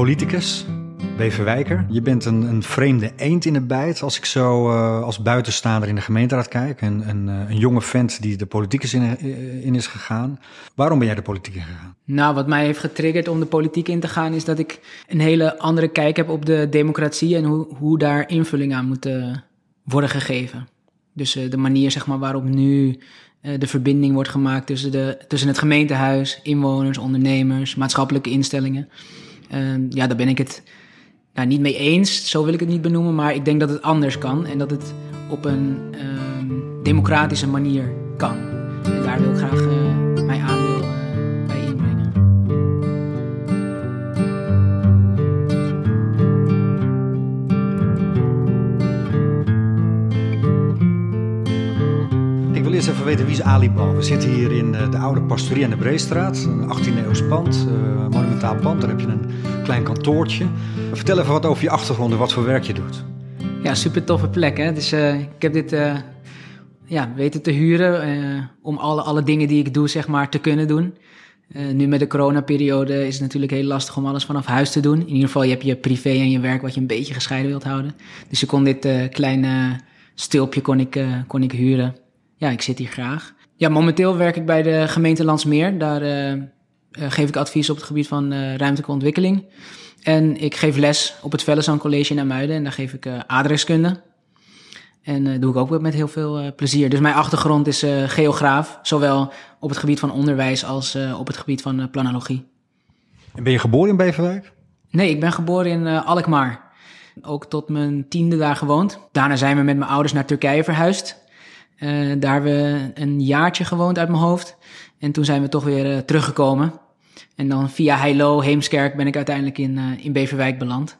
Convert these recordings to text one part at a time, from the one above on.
Politicus, Beverwijker. Je bent een, een vreemde eend in de bijt als ik zo uh, als buitenstaander in de gemeenteraad kijk. En, een, een jonge vent die de politiek is in, in, is gegaan. Waarom ben jij de politiek ingegaan? Nou, wat mij heeft getriggerd om de politiek in te gaan... is dat ik een hele andere kijk heb op de democratie... en hoe, hoe daar invulling aan moet worden gegeven. Dus de manier zeg maar, waarop nu de verbinding wordt gemaakt... Tussen, de, tussen het gemeentehuis, inwoners, ondernemers, maatschappelijke instellingen... ja, daar ben ik het nou, niet mee eens, zo wil ik het niet benoemen, maar ik denk dat het anders kan en dat het op een um, democratische manier kan. En daar wil ik graag eerst even weten wie is Alibal. We zitten hier in de, de oude pastorie aan de Breestraat, een 18e eeuws pand, uh, monumentaal pand. Daar heb je een klein kantoortje. Vertel even wat over je achtergrond en wat voor werk je doet. Ja, super toffe plek. Hè? Dus, ik heb dit ja, weten te huren om alle, alle dingen die ik doe zeg maar, te kunnen doen. nu met de coronaperiode is het natuurlijk heel lastig om alles vanaf huis te doen. In ieder geval, je hebt je privé en je werk wat je een beetje gescheiden wilt houden. Dus ik kon dit kleine stulpje kon ik, kon ik huren. Ja, ik zit hier graag. Ja, momenteel werk ik bij de gemeente Landsmeer. Daar geef ik advies op het gebied van ruimtelijke ontwikkeling. En ik geef les op het Vellezang College in Amuiden en daar geef ik uh, adreskunde. En dat uh, doe ik ook met heel veel uh, plezier. Dus mijn achtergrond is geograaf, zowel op het gebied van onderwijs als op het gebied van planologie. En ben je geboren in Beverwijk? Nee, ik ben geboren in Alkmaar. Ook tot mijn tiende daar gewoond. Daarna zijn we met mijn ouders naar Turkije verhuisd. Daar hebben we een jaartje gewoond uit mijn hoofd. En toen zijn we toch weer teruggekomen. En dan via Heilo, Heemskerk ben ik uiteindelijk in, uh, in Beverwijk beland.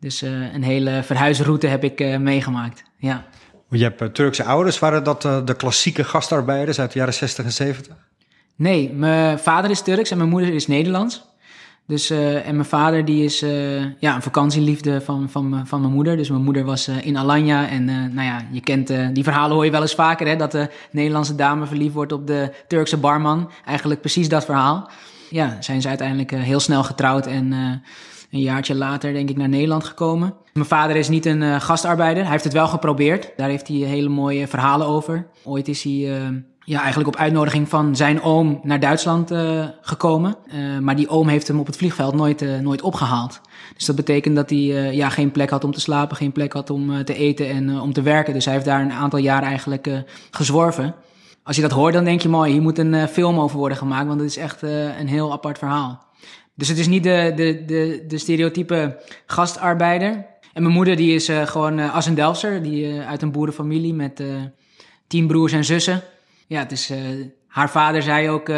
Dus een hele verhuisroute heb ik meegemaakt, ja. Je hebt Turkse ouders, waren dat de klassieke gastarbeiders uit de jaren 60 en 70? Nee, mijn vader is Turks en mijn moeder is Nederlands. Dus, en mijn vader die is ja, een vakantieliefde van, van, van mijn moeder. Dus mijn moeder was in Alanya. En nou ja, je kent die verhalen hoor je wel eens vaker. Hè, dat de Nederlandse dame verliefd wordt op de Turkse barman. Eigenlijk precies dat verhaal ja, zijn ze uiteindelijk heel snel getrouwd en een jaartje later denk ik naar Nederland gekomen. Mijn vader is niet een gastarbeider. Hij heeft het wel geprobeerd. Daar heeft hij hele mooie verhalen over. Ooit is hij ja, eigenlijk op uitnodiging van zijn oom naar Duitsland gekomen. maar die oom heeft hem op het vliegveld nooit, nooit opgehaald. Dus dat betekent dat hij ja, geen plek had om te slapen, geen plek had om te eten en om te werken. Dus hij heeft daar een aantal jaar eigenlijk gezworven als je dat hoort, dan denk je mooi, hier moet een film over worden gemaakt, want het is echt een heel apart verhaal. Dus het is niet de, de, de, de stereotype gastarbeider. En mijn moeder die is gewoon uh, as Delfser, die uit een boerenfamilie met tien broers en zussen. Ja, het is, haar vader zei ook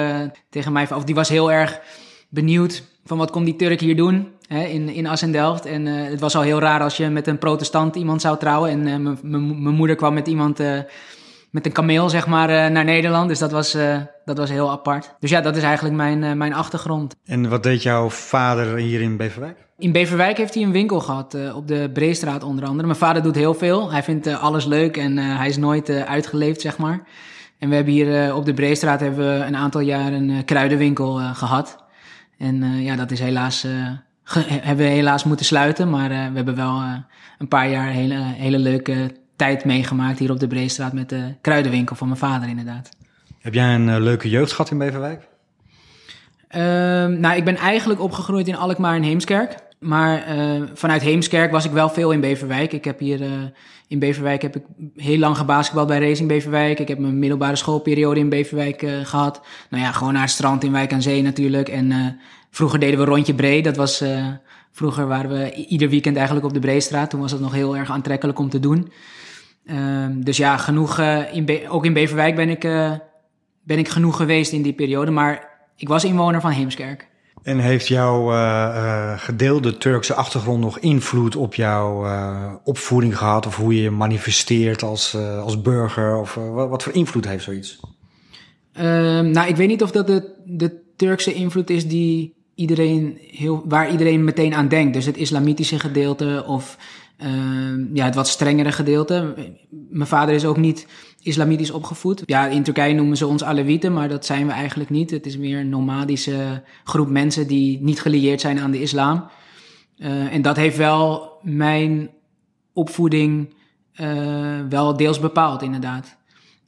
tegen mij, of die was heel erg benieuwd van wat komt die Turk hier doen hè, in, in Assendelft. En het was al heel raar als je met een protestant iemand zou trouwen. En mijn moeder kwam met iemand met een kameel, zeg maar, naar Nederland. Dus dat was, dat was heel apart. Dus ja, dat is eigenlijk mijn, mijn achtergrond. En wat deed jouw vader hier in Beverwijk? In Beverwijk heeft hij een winkel gehad, op de Breestraat onder andere. Mijn vader doet heel veel. Hij vindt alles leuk en hij is nooit uitgeleefd, zeg maar. En we hebben hier op de Breestraat hebben we een aantal jaar een kruidenwinkel gehad. En ja, dat is helaas, hebben we helaas moeten sluiten. Maar we hebben wel een paar jaar hele, hele leuke tijd meegemaakt hier op de Breestraat met de kruidenwinkel van mijn vader inderdaad. Heb jij een leuke jeugd gehad in Beverwijk? Uh, nou, ik ben eigenlijk opgegroeid in Alkmaar en Heemskerk. Maar uh, vanuit Heemskerk was ik wel veel in Beverwijk. Ik heb hier uh, in Beverwijk heb ik heel lang gebasketbald bij Racing Beverwijk. Ik heb mijn middelbare schoolperiode in Beverwijk uh, gehad. Nou ja, gewoon naar het strand in Wijk aan Zee natuurlijk. En vroeger deden we rondje breed. Dat was vroeger waren we ieder weekend eigenlijk op de Breestraat. Toen was het nog heel erg aantrekkelijk om te doen. Ehm, dus ja, genoeg, in ook in Beverwijk ben ik, ben ik genoeg geweest in die periode. Maar ik was inwoner van Heemskerk. En heeft jouw uh, gedeelde Turkse achtergrond nog invloed op jouw opvoeding gehad? Of hoe je je manifesteert als, als burger? Of wat, wat, voor invloed heeft zoiets? Um, nou, ik weet niet of dat de, de Turkse invloed is die iedereen heel, waar iedereen meteen aan denkt. Dus het islamitische gedeelte of uh, ja, het wat strengere gedeelte. Mijn vader is ook niet islamitisch opgevoed. Ja, in Turkije noemen ze ons Alewieten, maar dat zijn we eigenlijk niet. Het is meer een nomadische groep mensen die niet gelieerd zijn aan de islam. en dat heeft wel mijn opvoeding wel deels bepaald, inderdaad.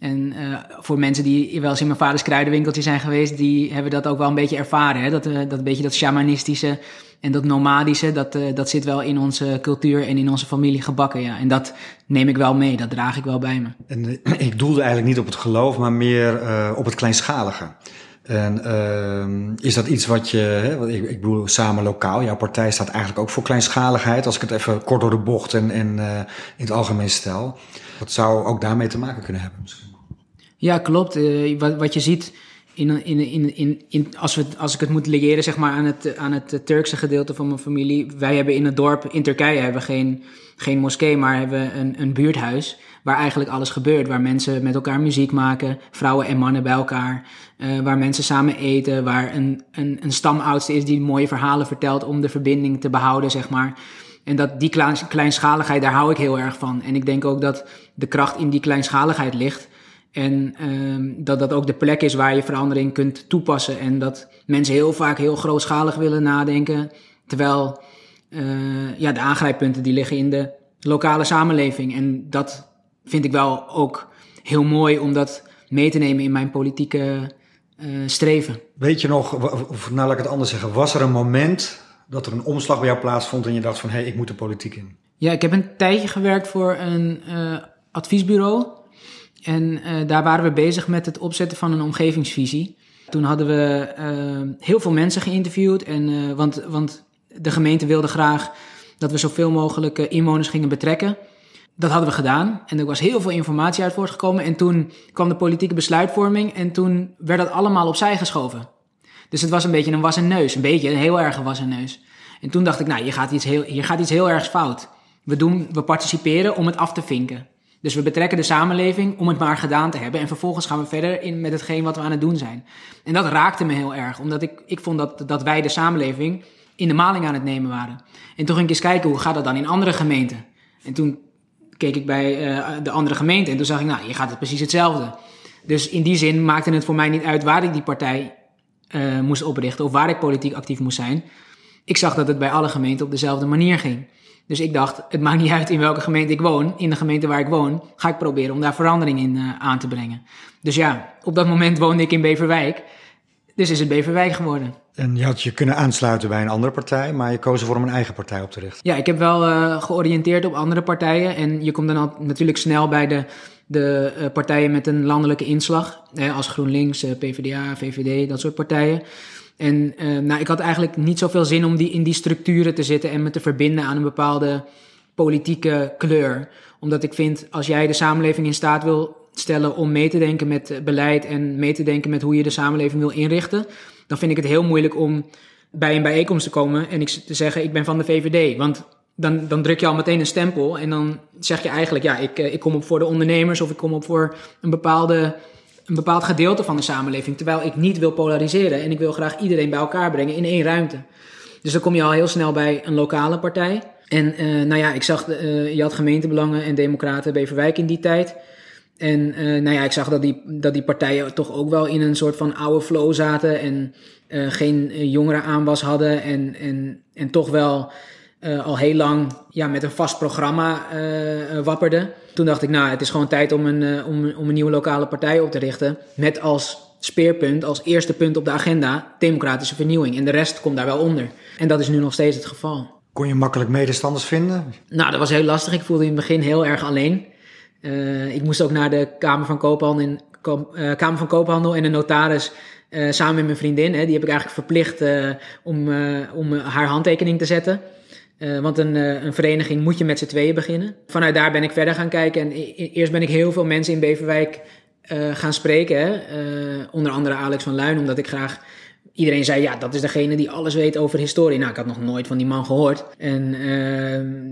En uh, voor mensen die wel eens in mijn vaders kruidenwinkeltje zijn geweest, die hebben dat ook wel een beetje ervaren. Hè? Dat, uh, dat beetje dat shamanistische en dat nomadische, dat, uh, dat zit wel in onze cultuur en in onze familie gebakken. Ja. En dat neem ik wel mee, dat draag ik wel bij me. En ik doelde eigenlijk niet op het geloof, maar meer op het kleinschalige. En ehm, is dat iets wat je, hè, ik, ik bedoel samen lokaal, jouw partij staat eigenlijk ook voor kleinschaligheid, als ik het even kort door de bocht en, en in het algemeen stel. Dat zou ook daarmee te maken kunnen hebben misschien. Ja, klopt. Uh, wat, wat je ziet in, in, in, in, in, als, we, als ik het moet legeren zeg maar, aan, het, aan het Turkse gedeelte van mijn familie. Wij hebben in het dorp in Turkije hebben geen, geen moskee, maar hebben een, een buurthuis. Waar eigenlijk alles gebeurt. Waar mensen met elkaar muziek maken. Vrouwen en mannen bij elkaar. Uh, waar mensen samen eten. Waar een, een, een stamoudste is die mooie verhalen vertelt om de verbinding te behouden, zeg maar. En dat die kleinschaligheid, daar hou ik heel erg van. En ik denk ook dat de kracht in die kleinschaligheid ligt. En um, dat dat ook de plek is waar je verandering kunt toepassen. En dat mensen heel vaak heel grootschalig willen nadenken. Terwijl uh, ja, de aangrijppunten die liggen in de lokale samenleving. En dat vind ik wel ook heel mooi om dat mee te nemen in mijn politieke uh, streven. Weet je nog, of nou laat ik het anders zeggen, was er een moment dat er een omslag bij jou plaatsvond en je dacht van hé, hey, ik moet de politiek in? Ja, ik heb een tijdje gewerkt voor een uh, adviesbureau. En uh, daar waren we bezig met het opzetten van een omgevingsvisie. Toen hadden we uh, heel veel mensen geïnterviewd. En, uh, want, want de gemeente wilde graag dat we zoveel mogelijk inwoners gingen betrekken. Dat hadden we gedaan. En er was heel veel informatie uit voortgekomen. En toen kwam de politieke besluitvorming. En toen werd dat allemaal opzij geschoven. Dus het was een beetje een was en neus. Een beetje, een heel erg was en neus. En toen dacht ik, nou, hier gaat iets heel, hier gaat iets heel erg fout. We, doen, we participeren om het af te vinken. Dus we betrekken de samenleving om het maar gedaan te hebben. En vervolgens gaan we verder in met hetgeen wat we aan het doen zijn. En dat raakte me heel erg, omdat ik, ik vond dat, dat wij de samenleving in de maling aan het nemen waren. En toen ging ik eens kijken, hoe gaat dat dan in andere gemeenten? En toen keek ik bij uh, de andere gemeenten en toen zag ik, nou, je gaat het precies hetzelfde. Dus in die zin maakte het voor mij niet uit waar ik die partij uh, moest oprichten of waar ik politiek actief moest zijn. Ik zag dat het bij alle gemeenten op dezelfde manier ging. Dus ik dacht, het maakt niet uit in welke gemeente ik woon. In de gemeente waar ik woon, ga ik proberen om daar verandering in uh, aan te brengen. Dus ja, op dat moment woonde ik in Beverwijk. Dus is het Beverwijk geworden. En je had je kunnen aansluiten bij een andere partij, maar je koos ervoor om een eigen partij op te richten. Ja, ik heb wel uh, georiënteerd op andere partijen. En je komt dan al natuurlijk snel bij de, de uh, partijen met een landelijke inslag. Hè, als GroenLinks, PvdA, VVD, dat soort partijen. En uh, nou, ik had eigenlijk niet zoveel zin om die, in die structuren te zitten en me te verbinden aan een bepaalde politieke kleur. Omdat ik vind, als jij de samenleving in staat wil stellen om mee te denken met beleid en mee te denken met hoe je de samenleving wil inrichten, dan vind ik het heel moeilijk om bij een bijeenkomst te komen en ik te zeggen, ik ben van de VVD. Want dan, dan druk je al meteen een stempel en dan zeg je eigenlijk, ja, ik, ik kom op voor de ondernemers of ik kom op voor een bepaalde een bepaald gedeelte van de samenleving. Terwijl ik niet wil polariseren en ik wil graag iedereen bij elkaar brengen in één ruimte. Dus dan kom je al heel snel bij een lokale partij. En uh, nou ja, ik zag, uh, je had gemeentebelangen en democraten Beverwijk in die tijd. En uh, nou ja, ik zag dat die, dat die partijen toch ook wel in een soort van oude flow zaten en geen jongeren aanwas hadden en, en, en toch wel al heel lang ja, met een vast programma wapperden. Toen dacht ik, nou, het is gewoon tijd om een, uh, om, om een nieuwe lokale partij op te richten. Met als speerpunt, als eerste punt op de agenda, democratische vernieuwing. En de rest komt daar wel onder. En dat is nu nog steeds het geval. Kon je makkelijk medestanders vinden? Nou, dat was heel lastig. Ik voelde in het begin heel erg alleen. Uh, ik moest ook naar de Kamer van Koophandel en, uh, Kamer van Koophandel en de notaris uh, samen met mijn vriendin. Hè, die heb ik eigenlijk verplicht om, om haar handtekening te zetten. Uh, want een, uh, een vereniging moet je met z'n tweeën beginnen. Vanuit daar ben ik verder gaan kijken. En eerst ben ik heel veel mensen in Beverwijk uh, gaan spreken. Hè? onder andere Alex van Luin, omdat ik graag. Iedereen zei, ja, dat is degene die alles weet over historie. Nou, ik had nog nooit van die man gehoord. En,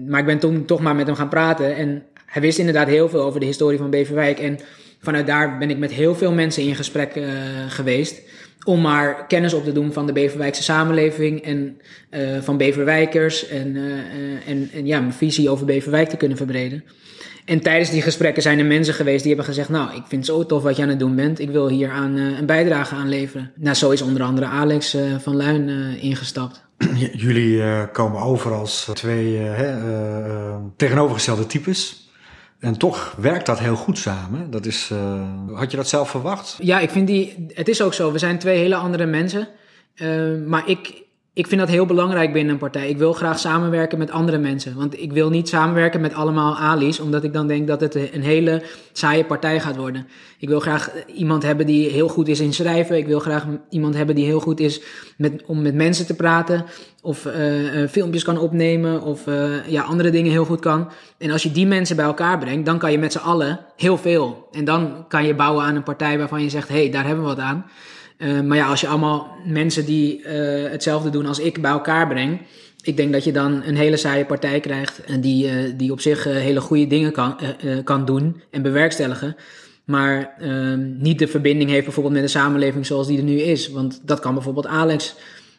maar ik ben toen toch maar met hem gaan praten. En hij wist inderdaad heel veel over de historie van Beverwijk. En vanuit daar ben ik met heel veel mensen in gesprek geweest om maar kennis op te doen van de Beverwijkse samenleving en uh, van Beverwijkers en, uh, en, en ja, mijn visie over Beverwijk te kunnen verbreden. En tijdens die gesprekken zijn er mensen geweest die hebben gezegd: Nou, ik vind het zo tof wat je aan het doen bent. Ik wil hier aan, uh, een bijdrage aan leveren. Nou, zo is onder andere Alex van Luin ingestapt. Jullie komen over als twee tegenovergestelde types. En toch werkt dat heel goed samen. Dat is, had je dat zelf verwacht? Ja, ik vind die. Het is ook zo. We zijn twee hele andere mensen. maar ik, ik vind dat heel belangrijk binnen een partij. Ik wil graag samenwerken met andere mensen. Want ik wil niet samenwerken met allemaal Ali's, omdat ik dan denk dat het een hele saaie partij gaat worden. Ik wil graag iemand hebben die heel goed is in schrijven. Ik wil graag iemand hebben die heel goed is met, om met mensen te praten. Of uh, filmpjes kan opnemen. Of uh, ja, andere dingen heel goed kan. En als je die mensen bij elkaar brengt, dan kan je met z'n allen heel veel. En dan kan je bouwen aan een partij waarvan je zegt: hé, hey, daar hebben we wat aan. Uh, maar ja, als je allemaal mensen die uh, hetzelfde doen als ik bij elkaar brengt, ik denk dat je dan een hele saaie partij krijgt die, uh, die op zich hele goede dingen kan, kan doen en bewerkstelligen. Maar ehm, niet de verbinding heeft bijvoorbeeld met de samenleving zoals die er nu is. Want dat kan bijvoorbeeld Alex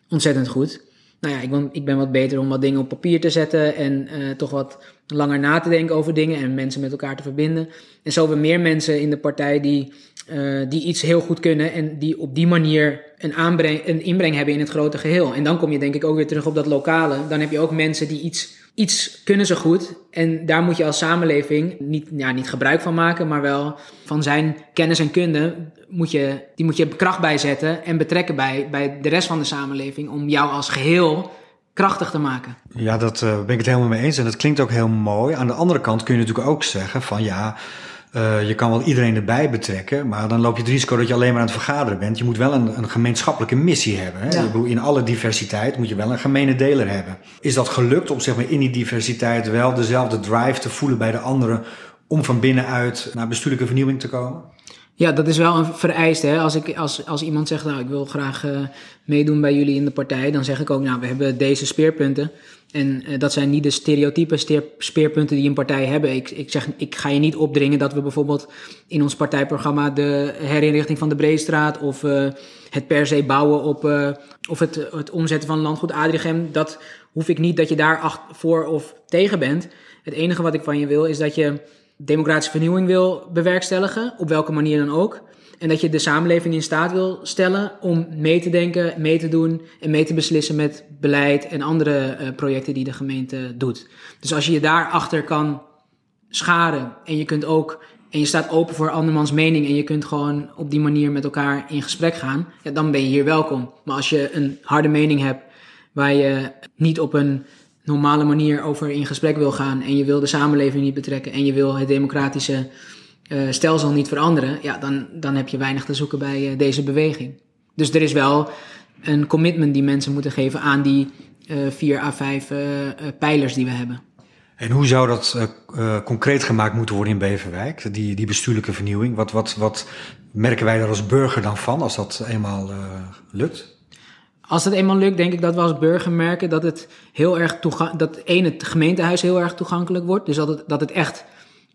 ontzettend goed. Nou ja, ik ben, ik ben wat beter om wat dingen op papier te zetten en toch wat langer na te denken over dingen en mensen met elkaar te verbinden. En zo hebben meer mensen in de partij die uh, die iets heel goed kunnen en die op die manier een, aanbreng, een inbreng hebben in het grote geheel. En dan kom je denk ik ook weer terug op dat lokale. Dan heb je ook mensen die iets, iets kunnen ze goed. En daar moet je als samenleving niet, ja, niet gebruik van maken, maar wel van zijn kennis en kunde moet je, die moet je kracht bijzetten en betrekken bij, bij de rest van de samenleving om jou als geheel krachtig te maken. Ja, dat uh, ben ik het helemaal mee eens. En dat klinkt ook heel mooi. Aan de andere kant kun je natuurlijk ook zeggen van ja uh, je kan wel iedereen erbij betrekken, maar dan loop je het risico dat je alleen maar aan het vergaderen bent. Je moet wel een, een gemeenschappelijke missie hebben. Hè? Ja. In alle diversiteit moet je wel een gemene deler hebben. Is dat gelukt om zeg maar, in die diversiteit wel dezelfde drive te voelen bij de anderen om van binnenuit naar bestuurlijke vernieuwing te komen? Ja, dat is wel een vereiste. Hè? Als, ik, als, als iemand zegt, nou, ik wil graag uh, meedoen bij jullie in de partij, dan zeg ik ook, nou, we hebben deze speerpunten. En uh, dat zijn niet de stereotype speerpunten die een partij hebben. Ik, ik zeg, ik ga je niet opdringen dat we bijvoorbeeld in ons partijprogramma de herinrichting van de Breestraat of uh, het per se bouwen op, of het, het omzetten van landgoed Adrichem, dat hoef ik niet dat je daar voor of tegen bent. Het enige wat ik van je wil is dat je democratische vernieuwing wil bewerkstelligen, op welke manier dan ook. En dat je de samenleving in staat wil stellen om mee te denken, mee te doen en mee te beslissen met beleid en andere uh, projecten die de gemeente doet. Dus als je je daarachter kan scharen en je kunt ook en je staat open voor andermans mening en je kunt gewoon op die manier met elkaar in gesprek gaan, ja, dan ben je hier welkom. Maar als je een harde mening hebt waar je niet op een normale manier over in gesprek wil gaan en je wil de samenleving niet betrekken en je wil het democratische uh, stelsel niet veranderen, ja, dan, dan heb je weinig te zoeken bij uh, deze beweging. Dus er is wel een commitment die mensen moeten geven aan die uh, vier à vijf pijlers die we hebben. En hoe zou dat concreet gemaakt moeten worden in Beverwijk, die, die bestuurlijke vernieuwing? Wat, wat, wat merken wij daar als burger dan van als dat eenmaal lukt? Als het eenmaal lukt, denk ik dat we als burger merken dat het heel erg dat één, het gemeentehuis heel erg toegankelijk wordt. Dus dat het, dat het echt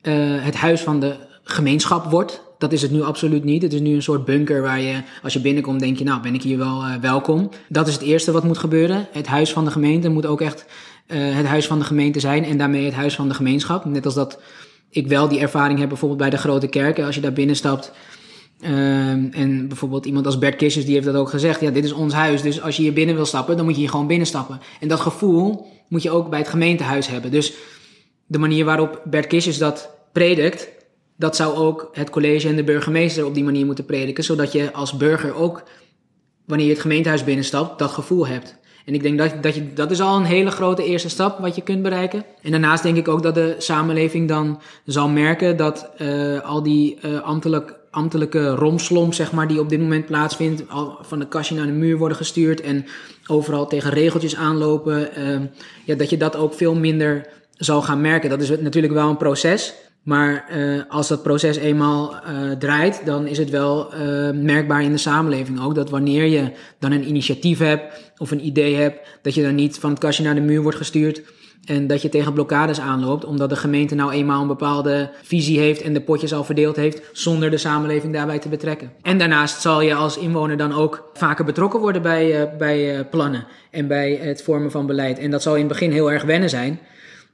uh, het huis van de gemeenschap wordt. Dat is het nu absoluut niet. Het is nu een soort bunker waar je, als je binnenkomt, denk je, nou ben ik hier wel uh, welkom. Dat is het eerste wat moet gebeuren. Het huis van de gemeente moet ook echt uh, het huis van de gemeente zijn en daarmee het huis van de gemeenschap. Net als dat ik wel die ervaring heb bijvoorbeeld bij de grote kerken. Als je daar binnenstapt, Um, en bijvoorbeeld iemand als Bert Kissers, die heeft dat ook gezegd. Ja, dit is ons huis, dus als je hier binnen wil stappen, dan moet je hier gewoon binnenstappen. En dat gevoel moet je ook bij het gemeentehuis hebben. Dus de manier waarop Bert Kissers dat predikt, dat zou ook het college en de burgemeester op die manier moeten prediken. Zodat je als burger ook, wanneer je het gemeentehuis binnenstapt, dat gevoel hebt. En ik denk dat, dat, je, dat is al een hele grote eerste stap wat je kunt bereiken. En daarnaast denk ik ook dat de samenleving dan zal merken dat uh, al die uh, ambtelijk ambtelijke romslomp, zeg maar, die op dit moment plaatsvindt, al van de kastje naar de muur worden gestuurd en overal tegen regeltjes aanlopen, uh, ja, dat je dat ook veel minder zal gaan merken. Dat is natuurlijk wel een proces, maar uh, als dat proces eenmaal uh, draait, dan is het wel uh, merkbaar in de samenleving ook dat wanneer je dan een initiatief hebt of een idee hebt, dat je dan niet van het kastje naar de muur wordt gestuurd en dat je tegen blokkades aanloopt, omdat de gemeente nou eenmaal een bepaalde visie heeft en de potjes al verdeeld heeft, zonder de samenleving daarbij te betrekken. En daarnaast zal je als inwoner dan ook vaker betrokken worden bij, uh, bij uh, plannen en bij het vormen van beleid. En dat zal in het begin heel erg wennen zijn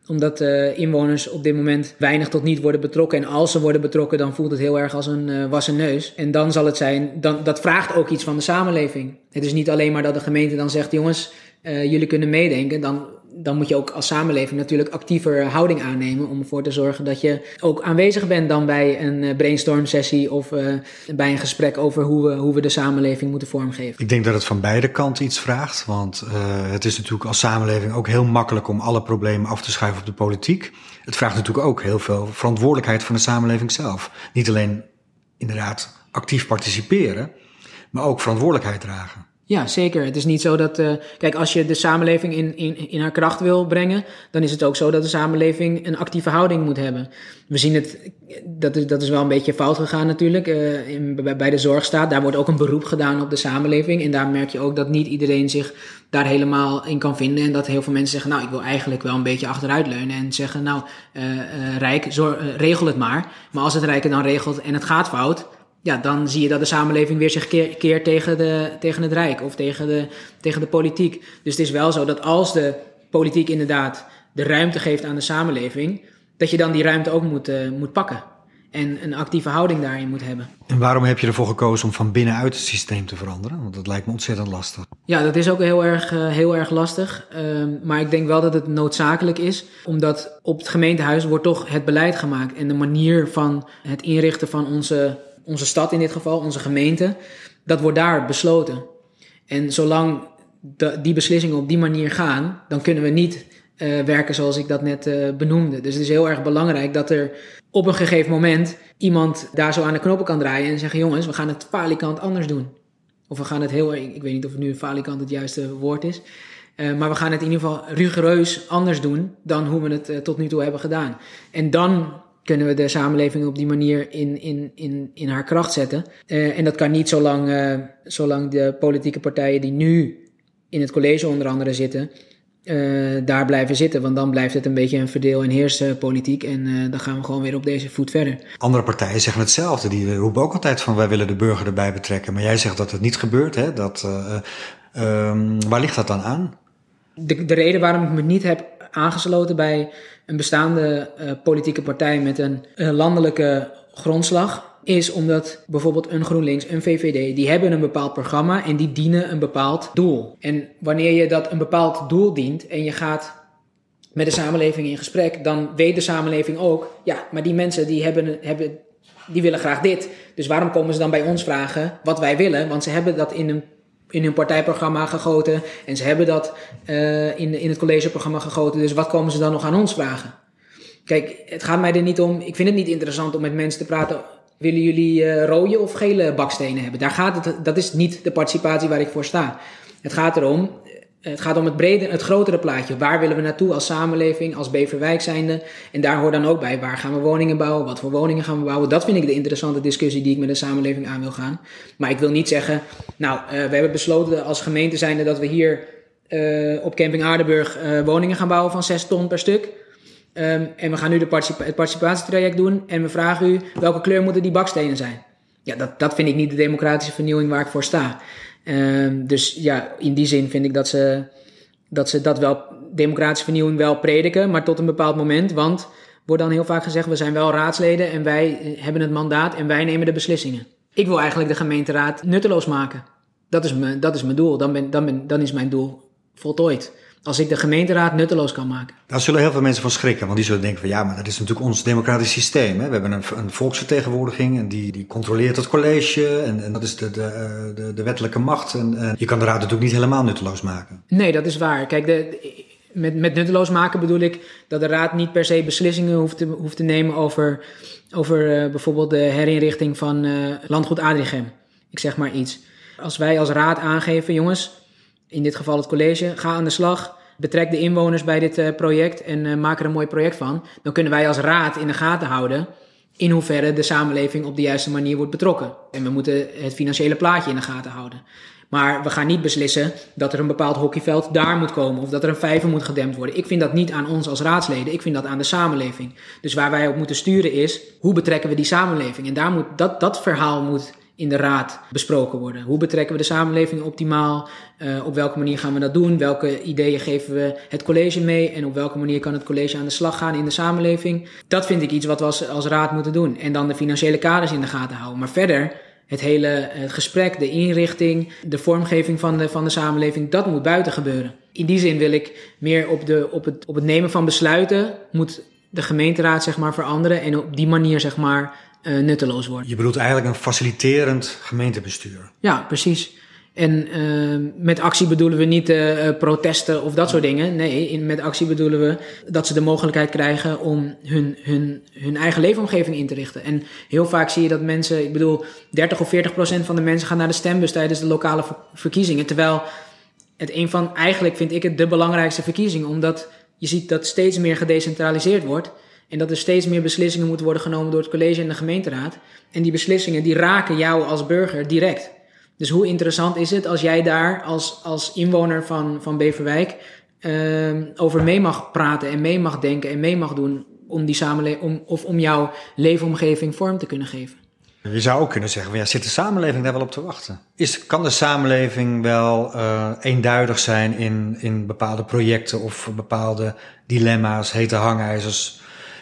omdat uh, inwoners op dit moment weinig tot niet worden betrokken. En als ze worden betrokken, dan voelt het heel erg als een uh, wassen neus. En dan zal het zijn, dan, dat vraagt ook iets van de samenleving. Het is niet alleen maar dat de gemeente dan zegt: jongens, jullie kunnen meedenken, dan dan moet je ook als samenleving natuurlijk actiever houding aannemen om ervoor te zorgen dat je ook aanwezig bent dan bij een eh, brainstorm sessie of uh, bij een gesprek over hoe we, hoe we de samenleving moeten vormgeven. Ik denk dat het van beide kanten iets vraagt, want uh, het is natuurlijk als samenleving ook heel makkelijk om alle problemen af te schuiven op de politiek. Het vraagt natuurlijk ook heel veel verantwoordelijkheid van de samenleving zelf. Niet alleen inderdaad actief participeren, maar ook verantwoordelijkheid dragen. Ja, zeker. Het is niet zo dat. Uh, kijk, als je de samenleving in, in, in haar kracht wil brengen, dan is het ook zo dat de samenleving een actieve houding moet hebben. We zien het, dat is, dat is wel een beetje fout gegaan natuurlijk. Uh, in, bij de zorgstaat, daar wordt ook een beroep gedaan op de samenleving. En daar merk je ook dat niet iedereen zich daar helemaal in kan vinden. En dat heel veel mensen zeggen, nou, ik wil eigenlijk wel een beetje achteruitleunen. En zeggen, nou, uh, Rijk, regel het maar. Maar als het Rijk dan regelt en het gaat fout ja, dan zie je dat de samenleving weer zich keert tegen, de, tegen het Rijk of tegen de, tegen de politiek. Dus het is wel zo dat als de politiek inderdaad de ruimte geeft aan de samenleving, dat je dan die ruimte ook moet, uh, moet pakken. En een actieve houding daarin moet hebben. En waarom heb je ervoor gekozen om van binnenuit het systeem te veranderen? Want dat lijkt me ontzettend lastig. Ja, dat is ook heel erg, uh, heel erg lastig. Uh, maar ik denk wel dat het noodzakelijk is. Omdat op het gemeentehuis wordt toch het beleid gemaakt. En de manier van het inrichten van onze onze stad in dit geval, onze gemeente, dat wordt daar besloten. En zolang die beslissingen op die manier gaan, dan kunnen we niet uh, werken zoals ik dat net uh, benoemde. Dus het is heel erg belangrijk dat er op een gegeven moment iemand daar zo aan de knoppen kan draaien en zeggen: jongens, we gaan het falikant anders doen. Of we gaan het heel, ik weet niet of nu falikant het juiste woord is. Uh, maar we gaan het in ieder geval rigoureus anders doen dan hoe we het tot nu toe hebben gedaan. En dan kunnen we de samenleving op die manier in, in, in, in haar kracht zetten. Uh, en dat kan niet zolang, uh, zolang de politieke partijen die nu in het college onder andere zitten, uh, daar blijven zitten. Want dan blijft het een beetje een verdeel- en heerspolitiek. En dan gaan we gewoon weer op deze voet verder. Andere partijen zeggen hetzelfde. Die roepen ook altijd van wij willen de burger erbij betrekken. Maar jij zegt dat het niet gebeurt. Hè? Dat, um, waar ligt dat dan aan? De, de reden waarom ik me niet heb aangesloten bij een bestaande uh, politieke partij met een, een landelijke grondslag is omdat bijvoorbeeld een GroenLinks, een VVD, die hebben een bepaald programma en die dienen een bepaald doel. En wanneer je dat een bepaald doel dient en je gaat met de samenleving in gesprek, dan weet de samenleving ook, ja, maar die mensen die hebben, hebben die willen graag dit. Dus waarom komen ze dan bij ons vragen wat wij willen? Want ze hebben dat in een in hun partijprogramma gegoten. En ze hebben dat uh, in, in het collegeprogramma gegoten. Dus wat komen ze dan nog aan ons vragen? Kijk, het gaat mij er niet om. Ik vind het niet interessant om met mensen te praten. Willen jullie uh, rode of gele bakstenen hebben? Daar gaat het, dat is niet de participatie waar ik voor sta. Het gaat erom, het gaat om het brede, het grotere plaatje. Waar willen we naartoe als samenleving, als Beverwijk zijnde? En daar hoort dan ook bij, waar gaan we woningen bouwen? Wat voor woningen gaan we bouwen? Dat vind ik de interessante discussie die ik met de samenleving aan wil gaan. Maar ik wil niet zeggen, nou, uh, we hebben besloten als gemeente zijnde dat we hier uh, op camping Aardenburg woningen gaan bouwen van 6 ton per stuk. Um, en we gaan nu de het participatietraject doen en we vragen u welke kleur moeten die bakstenen zijn. Ja, dat, dat vind ik niet de democratische vernieuwing waar ik voor sta. Um, dus ja, in die zin vind ik dat ze, dat ze dat wel, democratische vernieuwing wel prediken, maar tot een bepaald moment. Want wordt dan heel vaak gezegd, we zijn wel raadsleden en wij eh, hebben het mandaat en wij nemen de beslissingen. Ik wil eigenlijk de gemeenteraad nutteloos maken. Dat is mijn, dat is mijn doel. Dan, ben, dan, dan is mijn doel voltooid als ik de gemeenteraad nutteloos kan maken. Daar zullen heel veel mensen van schrikken, want die zullen denken van ja, maar dat is natuurlijk ons democratisch systeem. Hè? We hebben een, een volksvertegenwoordiging en die, die controleert het college en, en dat is de, de, de, de wettelijke macht. En, en, je kan de raad natuurlijk niet helemaal nutteloos maken. Nee, dat is waar. Kijk, de, met, met nutteloos maken bedoel ik dat de raad niet per se beslissingen hoeft te, hoeft te nemen over, over uh, bijvoorbeeld de herinrichting van uh, landgoed Adrichem. Ik zeg maar iets. Als wij als raad aangeven, jongens, in dit geval het college, ga aan de slag. Betrek de inwoners bij dit uh, project en uh, maak er een mooi project van. Dan kunnen wij als raad in de gaten houden in hoeverre de samenleving op de juiste manier wordt betrokken. En we moeten het financiële plaatje in de gaten houden. Maar we gaan niet beslissen dat er een bepaald hockeyveld daar moet komen of dat er een vijver moet gedempt worden. Ik vind dat niet aan ons als raadsleden, ik vind dat aan de samenleving. Dus waar wij op moeten sturen is, hoe betrekken we die samenleving? En daar moet, dat, dat verhaal moet in de raad besproken worden. Hoe betrekken we de samenleving optimaal? Uh, op welke manier gaan we dat doen? Welke ideeën geven we het college mee? En op welke manier kan het college aan de slag gaan in de samenleving? Dat vind ik iets wat we als, als raad moeten doen. En dan de financiële kaders in de gaten houden. Maar verder, het hele het gesprek, de inrichting, de vormgeving van de, van de samenleving, dat moet buiten gebeuren. in die zin wil ik meer op, de, op, het, op het nemen van besluiten moet de gemeenteraad zeg maar veranderen en op die manier zeg maar uh, nutteloos worden. Je bedoelt eigenlijk een faciliterend gemeentebestuur. Ja, precies. En uh, met actie bedoelen we niet uh, protesten of dat soort dingen. Nee, in, met actie bedoelen we dat ze de mogelijkheid krijgen om hun, hun, hun eigen leefomgeving in te richten. En heel vaak zie je dat mensen, ik bedoel, 30 of 40 procent van de mensen gaan naar de stembus tijdens de lokale verkiezingen. Terwijl het een van, eigenlijk vind ik het de belangrijkste verkiezing, omdat je ziet dat steeds meer gedecentraliseerd wordt. En dat er steeds meer beslissingen moeten worden genomen door het college en de gemeenteraad. En die beslissingen die raken jou als burger direct. Dus hoe interessant is het als jij daar als, als inwoner van, van Beverwijk uh, over mee mag praten en mee mag denken en mee mag doen om die samenleving om, of om jouw leefomgeving vorm te kunnen geven. Je zou ook kunnen zeggen, ja, zit de samenleving daar wel op te wachten? Is, kan de samenleving wel uh, eenduidig zijn in, in bepaalde projecten of bepaalde dilemma's, hete hangijzers?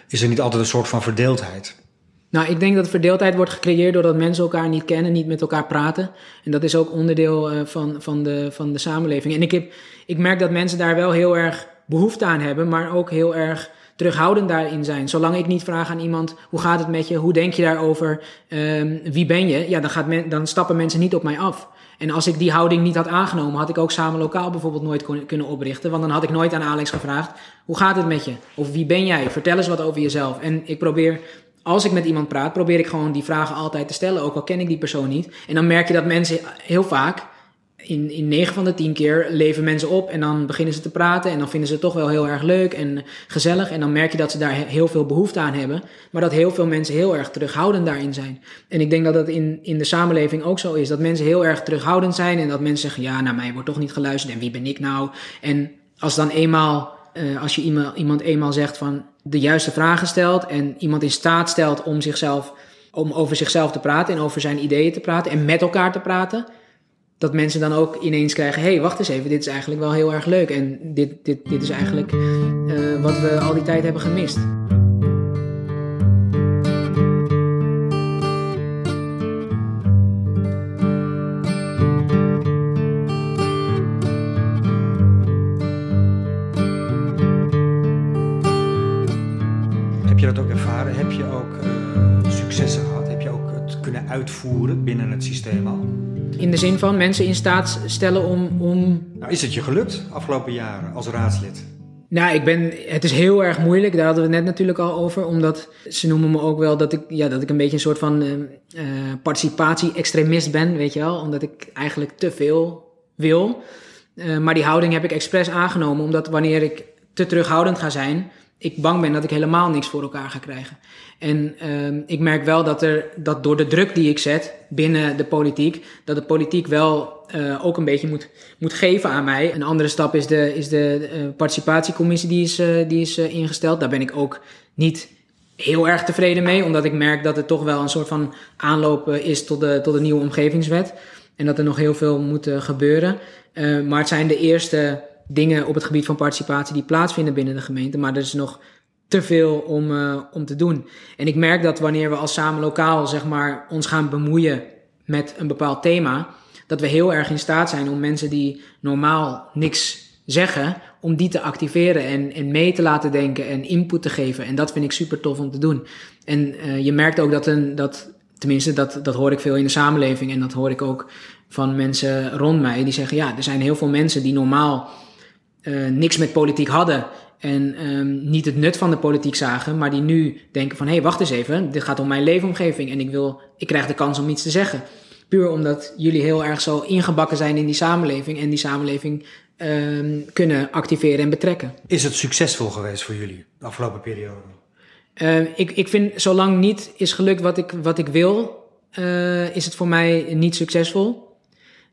Is er niet altijd een soort van verdeeldheid? Nou, ik denk dat verdeeldheid wordt gecreëerd doordat mensen elkaar niet kennen, niet met elkaar praten. En dat is ook onderdeel uh, van, van, de, van de samenleving. En ik, heb, ik merk dat mensen daar wel heel erg behoefte aan hebben, maar ook heel erg terughoudend daarin zijn. Zolang ik niet vraag aan iemand, hoe gaat het met je, hoe denk je daarover, um, wie ben je, ja, dan, gaat men, dan stappen mensen niet op mij af. En als ik die houding niet had aangenomen, had ik ook samen lokaal bijvoorbeeld nooit kunnen oprichten. Want dan had ik nooit aan Alex gevraagd, hoe gaat het met je? Of wie ben jij? Vertel eens wat over jezelf. En ik probeer als ik met iemand praat, probeer ik gewoon die vragen altijd te stellen, ook al ken ik die persoon niet. En dan merk je dat mensen heel vaak, in, in 9 van de 10 keer, leven mensen op en dan beginnen ze te praten en dan vinden ze het toch wel heel erg leuk en gezellig. En dan merk je dat ze daar heel veel behoefte aan hebben, maar dat heel veel mensen heel erg terughoudend daarin zijn. En ik denk dat dat in, in de samenleving ook zo is, dat mensen heel erg terughoudend zijn en dat mensen zeggen, ja, naar mij wordt toch niet geluisterd en wie ben ik nou? En als dan eenmaal, uh, als je iemand, iemand eenmaal zegt van, de juiste vragen stelt en iemand in staat stelt om zichzelf om over zichzelf te praten en over zijn ideeën te praten en met elkaar te praten, dat mensen dan ook ineens krijgen: hé, hey, wacht eens even, dit is eigenlijk wel heel erg leuk. En dit, dit, dit is eigenlijk uh, wat we al die tijd hebben gemist. uitvoeren binnen het systeem de zin van mensen in staat stellen om. om... Nou, is het je gelukt afgelopen jaren als raadslid? Nou, ik ben, het is heel erg moeilijk. Daar hadden we het net natuurlijk al over. Omdat ze noemen me ook wel dat ik, ja, dat ik een beetje een soort van uh, participatie-extremist ben, weet je wel. Omdat ik eigenlijk te veel wil. Uh, maar die houding heb ik expres aangenomen. Omdat wanneer ik te terughoudend ga zijn, ik bang ben dat ik helemaal niks voor elkaar ga krijgen. En uh, ik merk wel dat, er, dat door de druk die ik zet binnen de politiek, dat de politiek wel uh, ook een beetje moet, moet geven aan mij. Een andere stap is de, is de uh, participatiecommissie die is, uh, die is ingesteld. Daar ben ik ook niet heel erg tevreden mee, omdat ik merk dat het toch wel een soort van aanloop is tot de, tot de nieuwe omgevingswet. En dat er nog heel veel moet gebeuren. maar het zijn de eerste dingen op het gebied van participatie die plaatsvinden binnen de gemeente. Maar er is nog te veel om, uh, om te doen. En ik merk dat wanneer we als samen lokaal zeg maar, ons gaan bemoeien met een bepaald thema, dat we heel erg in staat zijn om mensen die normaal niks zeggen, om die te activeren en, en mee te laten denken en input te geven. En dat vind ik super tof om te doen. En uh, je merkt ook dat een, dat, tenminste, dat, dat hoor ik veel in de samenleving en dat hoor ik ook van mensen rond mij, die zeggen, ja, er zijn heel veel mensen die normaal uh, niks met politiek hadden en um, niet het nut van de politiek zagen, maar die nu denken van hé, hey, wacht eens even, dit gaat om mijn leefomgeving en ik wil, ik krijg de kans om iets te zeggen. Puur omdat jullie heel erg zo ingebakken zijn in die samenleving en die samenleving um, kunnen activeren en betrekken. Is het succesvol geweest voor jullie de afgelopen periode? Uh, ik, ik vind, zolang niet is gelukt wat ik, wat ik wil, uh, is het voor mij niet succesvol.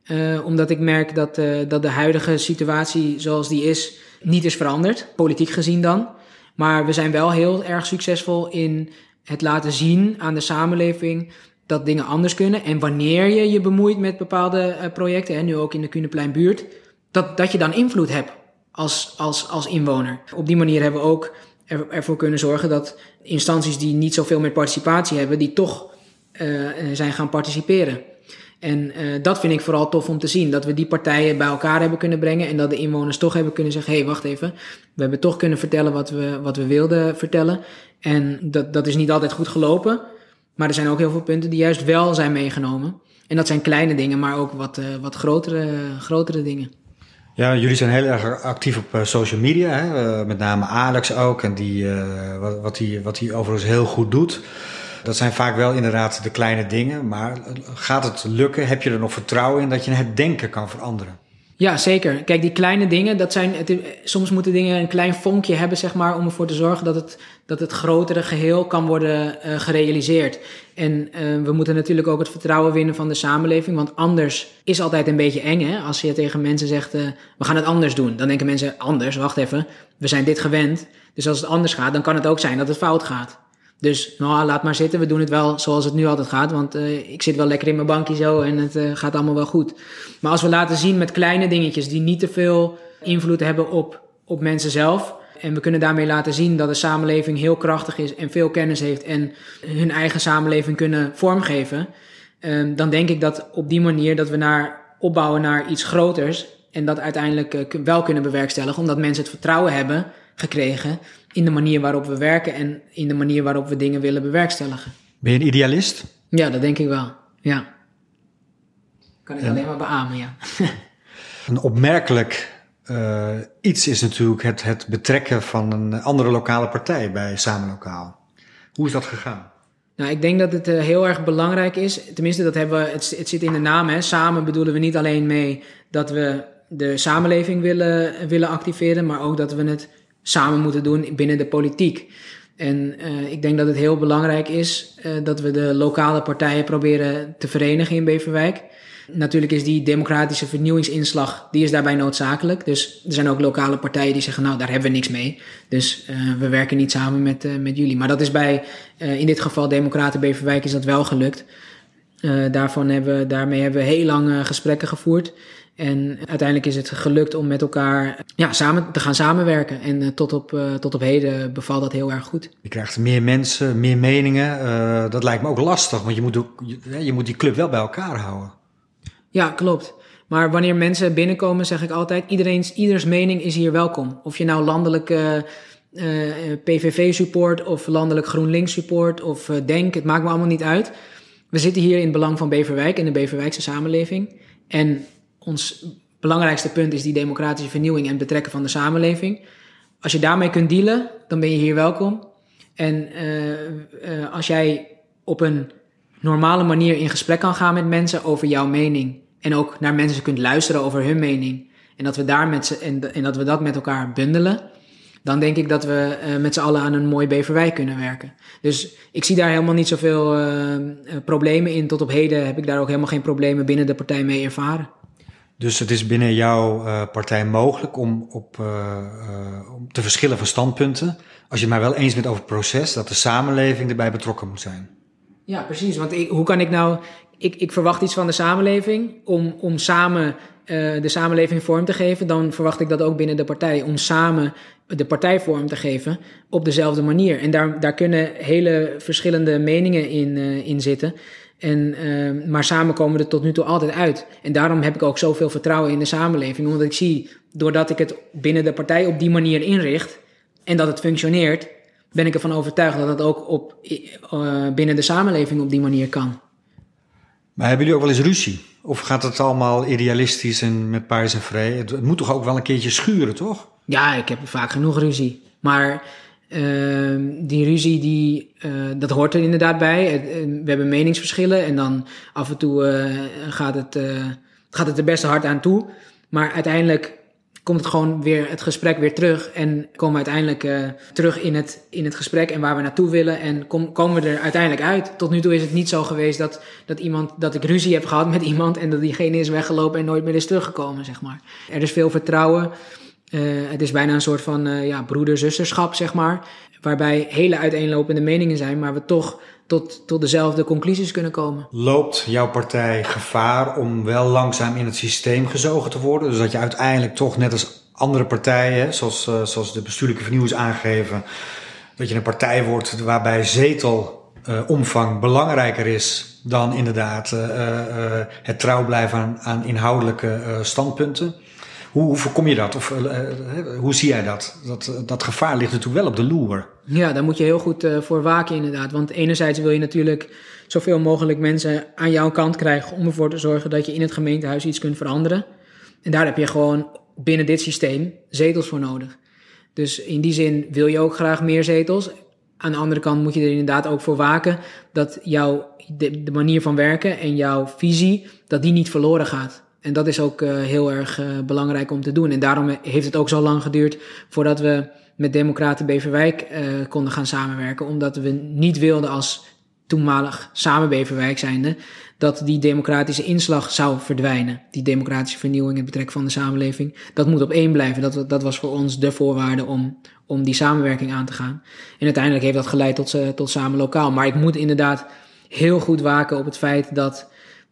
Uh, omdat ik merk dat, uh, dat de huidige situatie zoals die is, niet is veranderd, politiek gezien dan. Maar we zijn wel heel erg succesvol in het laten zien aan de samenleving dat dingen anders kunnen. En wanneer je je bemoeit met bepaalde uh, projecten, en nu ook in de Kuneplein dat, dat je dan invloed hebt als, als, als inwoner. Op die manier hebben we ook er, ervoor kunnen zorgen dat instanties die niet zoveel met participatie hebben, die toch zijn gaan participeren. En dat vind ik vooral tof om te zien. Dat we die partijen bij elkaar hebben kunnen brengen. En dat de inwoners toch hebben kunnen zeggen: hé, hey, wacht even. We hebben toch kunnen vertellen wat we, wat we wilden vertellen. En dat, dat is niet altijd goed gelopen. Maar er zijn ook heel veel punten die juist wel zijn meegenomen. En dat zijn kleine dingen, maar ook wat, uh, wat grotere, grotere dingen. Ja, jullie zijn heel erg actief op uh, social media. Hè? Met name Alex ook. En die, wat, hij, wat hij overigens heel goed doet. Dat zijn vaak wel inderdaad de kleine dingen. Maar gaat het lukken? Heb je er nog vertrouwen in dat je het denken kan veranderen? Ja, zeker. Kijk, die kleine dingen, dat zijn, het, soms moeten dingen een klein vonkje hebben, zeg maar, om ervoor te zorgen dat het, dat het grotere geheel kan worden uh, gerealiseerd. En uh, we moeten natuurlijk ook het vertrouwen winnen van de samenleving, want anders is altijd een beetje eng, hè? Als je tegen mensen zegt, uh, we gaan het anders doen, dan denken mensen, anders, wacht even, we zijn dit gewend. Dus als het anders gaat, dan kan het ook zijn dat het fout gaat. Dus nou, laat maar zitten. We doen het wel zoals het nu altijd gaat. Want uh, ik zit wel lekker in mijn bankje zo en het uh, gaat allemaal wel goed. Maar als we laten zien met kleine dingetjes die niet te veel invloed hebben op, op mensen zelf. En we kunnen daarmee laten zien dat de samenleving heel krachtig is en veel kennis heeft en hun eigen samenleving kunnen vormgeven. Uh, dan denk ik dat op die manier dat we naar opbouwen naar iets groters. En dat uiteindelijk uh, wel kunnen bewerkstelligen, omdat mensen het vertrouwen hebben gekregen in de manier waarop we werken en in de manier waarop we dingen willen bewerkstelligen. Ben je een idealist? Ja, dat denk ik wel. Ja. Kan ik alleen maar beamen, ja. een opmerkelijk uh, iets is natuurlijk het, het betrekken van een andere lokale partij bij Samenlokaal. Hoe is dat gegaan? Nou, ik denk dat het uh, heel erg belangrijk is. Tenminste, dat hebben we, het, het zit in de naam. Hè. Samen bedoelen we niet alleen mee dat we de samenleving willen, willen activeren, maar ook dat we het samen moeten doen binnen de politiek. En uh, ik denk dat het heel belangrijk is uh, dat we de lokale partijen proberen te verenigen in Beverwijk. Natuurlijk is die democratische vernieuwingsinslag, die is daarbij noodzakelijk. Dus er zijn ook lokale partijen die zeggen, nou, daar hebben we niks mee. Dus uh, we werken niet samen met, met jullie. Maar dat is bij, in dit geval Democraten Beverwijk, is dat wel gelukt. Daarvan hebben, daarmee hebben we heel lang gesprekken gevoerd. En uiteindelijk is het gelukt om met elkaar ja, samen te gaan samenwerken. En uh, tot, op, uh, tot op heden bevalt dat heel erg goed. Je krijgt meer mensen, meer meningen. Uh, dat lijkt me ook lastig, want je moet, ook, je, je, moet die club wel bij elkaar houden. Ja, klopt. Maar wanneer mensen binnenkomen, zeg ik altijd: iedereen's, ieders mening is hier welkom. Of je nou landelijk PVV support of landelijk GroenLinks support of Denk, het maakt me allemaal niet uit. We zitten hier in het belang van Beverwijk en de Beverwijkse samenleving. En ons belangrijkste punt is die democratische vernieuwing en betrekken van de samenleving. Als je daarmee kunt dealen, dan ben je hier welkom. En uh, uh, als jij op een normale manier in gesprek kan gaan met mensen over jouw mening. En ook naar mensen kunt luisteren over hun mening. En dat we, daar met ze, en dat, we dat met elkaar bundelen. Dan denk ik dat we uh, met z'n allen aan een mooi Beverwijk kunnen werken. Dus ik zie daar helemaal niet zoveel problemen in. Tot op heden heb ik daar ook helemaal geen problemen binnen de partij mee ervaren. Dus het is binnen jouw uh, partij mogelijk om, op, om te verschillen van standpunten. Als je het maar wel eens bent over het proces, dat de samenleving erbij betrokken moet zijn. Ja, precies. Want ik, hoe kan ik nou. Ik, ik verwacht iets van de samenleving om, om samen de samenleving vorm te geven. Dan verwacht ik dat ook binnen de partij. Om samen de partij vorm te geven op dezelfde manier. En daar, daar kunnen hele verschillende meningen in, in zitten. En, uh, maar samen komen we er tot nu toe altijd uit. En daarom heb ik ook zoveel vertrouwen in de samenleving. Omdat ik zie, doordat ik het binnen de partij op die manier inricht en dat het functioneert, ben ik ervan overtuigd dat het ook op, uh, binnen de samenleving op die manier kan. Maar hebben jullie ook wel eens ruzie? Of gaat het allemaal idealistisch en met paars en vrij? Het moet toch ook wel een keertje schuren, toch? Ja, ik heb vaak genoeg ruzie. Maar uh, die ruzie, die, uh, dat hoort er inderdaad bij. Uh, we hebben meningsverschillen en dan af en toe gaat, het, gaat het er best hard aan toe. Maar uiteindelijk komt het gewoon weer het gesprek weer terug. En komen we uiteindelijk terug in het, in het gesprek en waar we naartoe willen. En kom, komen we er uiteindelijk uit. Tot nu toe is het niet zo geweest dat, dat, iemand, dat ik ruzie heb gehad met iemand en dat diegene is weggelopen en nooit meer is teruggekomen, zeg maar. Er is veel vertrouwen. Uh, het is bijna een soort van uh, ja, broeder-zusterschap, zeg maar. Waarbij hele uiteenlopende meningen zijn, maar we toch tot, tot dezelfde conclusies kunnen komen. Loopt jouw partij gevaar om wel langzaam in het systeem gezogen te worden? Dus dat je uiteindelijk toch net als andere partijen, zoals, uh, zoals de bestuurlijke vernieuwers aangeven, dat je een partij wordt waarbij zetel omvang belangrijker is dan inderdaad het trouw blijven aan, aan inhoudelijke standpunten. Hoe, voorkom je dat? Of hoe zie jij dat? dat? Dat gevaar ligt natuurlijk wel op de loer. Ja, daar moet je heel goed voor waken inderdaad. Want enerzijds wil je natuurlijk zoveel mogelijk mensen aan jouw kant krijgen om ervoor te zorgen dat je in het gemeentehuis iets kunt veranderen. En daar heb je gewoon binnen dit systeem zetels voor nodig. Dus in die zin wil je ook graag meer zetels. Aan de andere kant moet je er inderdaad ook voor waken dat jouw, de manier van werken en jouw visie, dat die niet verloren gaat. En dat is ook uh, heel erg uh, belangrijk om te doen. En daarom heeft het ook zo lang geduurd voordat we met Democraten Beverwijk konden gaan samenwerken. Omdat we niet wilden als toenmalig samen Beverwijk zijnde, dat die democratische inslag zou verdwijnen. Die democratische vernieuwing in betrekking van de samenleving. Dat moet op één blijven. Dat, dat was voor ons de voorwaarde om, om die samenwerking aan te gaan. En uiteindelijk heeft dat geleid tot, tot samen lokaal. Maar ik moet inderdaad heel goed waken op het feit dat,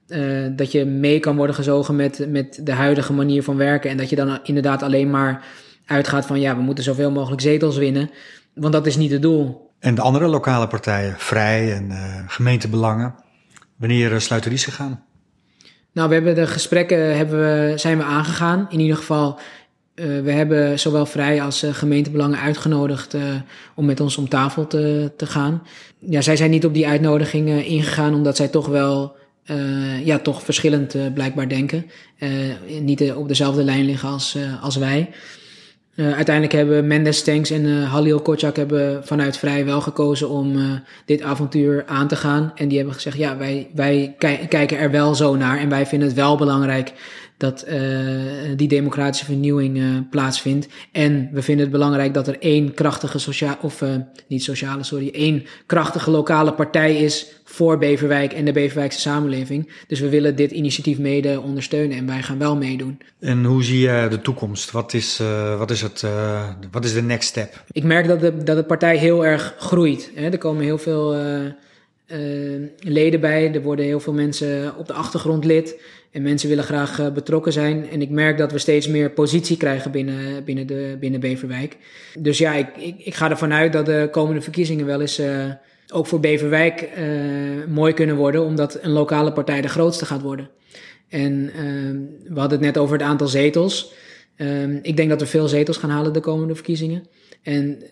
uh, dat je mee kan worden gezogen met, met de huidige manier van werken. En dat je dan inderdaad alleen maar uitgaat van ja, we moeten zoveel mogelijk zetels winnen. Want dat is niet het doel. En de andere lokale partijen, Vrij en uh, gemeentebelangen, wanneer uh, sluiten die zich gaan? Nou, we hebben de gesprekken hebben we, zijn we aangegaan. In ieder geval, uh, we hebben zowel Vrij als gemeentebelangen uitgenodigd om met ons om tafel te, te gaan. Ja, zij zijn niet op die uitnodiging ingegaan, omdat zij toch wel ja, toch verschillend blijkbaar denken. niet op dezelfde lijn liggen als, als wij. Uiteindelijk hebben Mendes Stanks en Halil Kotjak hebben vanuit Vrij wel gekozen om dit avontuur aan te gaan. En die hebben gezegd, ja, wij, wij kijken er wel zo naar en wij vinden het wel belangrijk dat uh, die democratische vernieuwing uh, plaatsvindt. En we vinden het belangrijk dat er één krachtige sociale, of uh, niet sociale, sorry, één krachtige lokale partij is voor Beverwijk en de Beverwijkse samenleving. Dus we willen dit initiatief mede ondersteunen en wij gaan wel meedoen. En hoe zie je de toekomst? Wat is, wat is, het, wat is de next step? Ik merk dat de, dat de partij heel erg groeit. Hè? Er komen heel veel leden bij, er worden heel veel mensen op de achtergrond lid. En mensen willen graag uh, betrokken zijn. En ik merk dat we steeds meer positie krijgen binnen, binnen, de, binnen Beverwijk. Dus ja, ik, ik, ik ga ervan uit dat de komende verkiezingen wel eens uh, ook voor Beverwijk uh, mooi kunnen worden. Omdat een lokale partij de grootste gaat worden. En we hadden het net over het aantal zetels. ik denk dat we veel zetels gaan halen de komende verkiezingen. En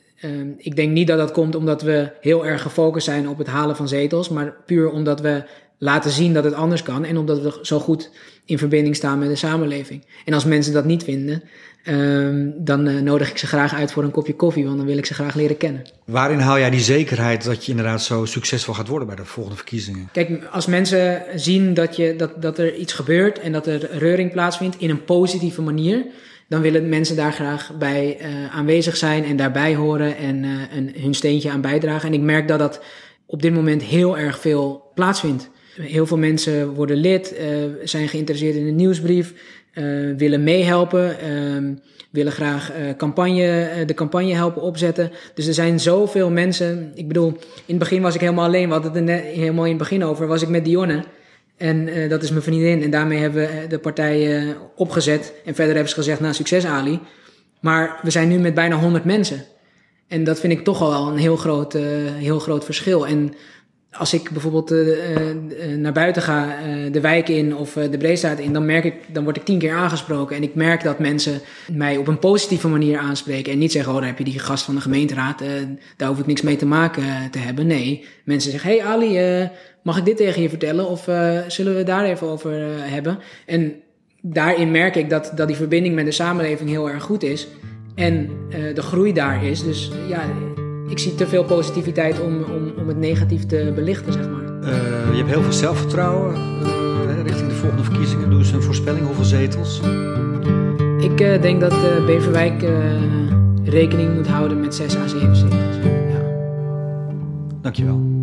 ik denk niet dat dat komt omdat we heel erg gefocust zijn op het halen van zetels. Maar puur omdat we laten zien dat het anders kan en omdat we zo goed in verbinding staan met de samenleving. En als mensen dat niet vinden, um, dan uh, nodig ik ze graag uit voor een kopje koffie, want dan wil ik ze graag leren kennen. Waarin haal jij die zekerheid dat je inderdaad zo succesvol gaat worden bij de volgende verkiezingen? Kijk, als mensen zien dat, je, dat, dat er iets gebeurt en dat er reuring plaatsvindt in een positieve manier, dan willen mensen daar graag bij uh, aanwezig zijn en daarbij horen en, uh, en hun steentje aan bijdragen. En ik merk dat dat op dit moment heel erg veel plaatsvindt. Heel veel mensen worden lid, uh, zijn geïnteresseerd in de nieuwsbrief, uh, willen meehelpen, uh, willen graag uh, campagne, de campagne helpen opzetten. Dus er zijn zoveel mensen. Ik bedoel, in het begin was ik helemaal alleen. We hadden het er net, helemaal in het begin over. Was ik met Dionne. En dat is mijn vriendin. En daarmee hebben we de partij opgezet. En verder hebben ze gezegd, nou succes Ali. Maar we zijn nu met bijna 100 mensen. En dat vind ik toch al een heel groot, heel groot verschil. En als ik bijvoorbeeld uh, uh, naar buiten ga, de wijk in of de Breestraat in, dan merk ik, dan word ik tien keer aangesproken. En ik merk dat mensen mij op een positieve manier aanspreken. En niet zeggen, oh, daar heb je die gast van de gemeenteraad, daar hoef ik niks mee te maken te hebben. Nee, mensen zeggen, hey Ali, mag ik dit tegen je vertellen? Of zullen we daar even over hebben? En daarin merk ik dat, dat die verbinding met de samenleving heel erg goed is. En de groei daar is. Dus ja ik zie te veel positiviteit om, om, om het negatief te belichten, zeg maar. Uh, je hebt heel veel zelfvertrouwen uh, richting de volgende verkiezingen. Doe eens een voorspelling, hoeveel zetels? Ik uh, denk dat Beverwijk rekening moet houden met 6 à 7 zetels. Ja. Dankjewel.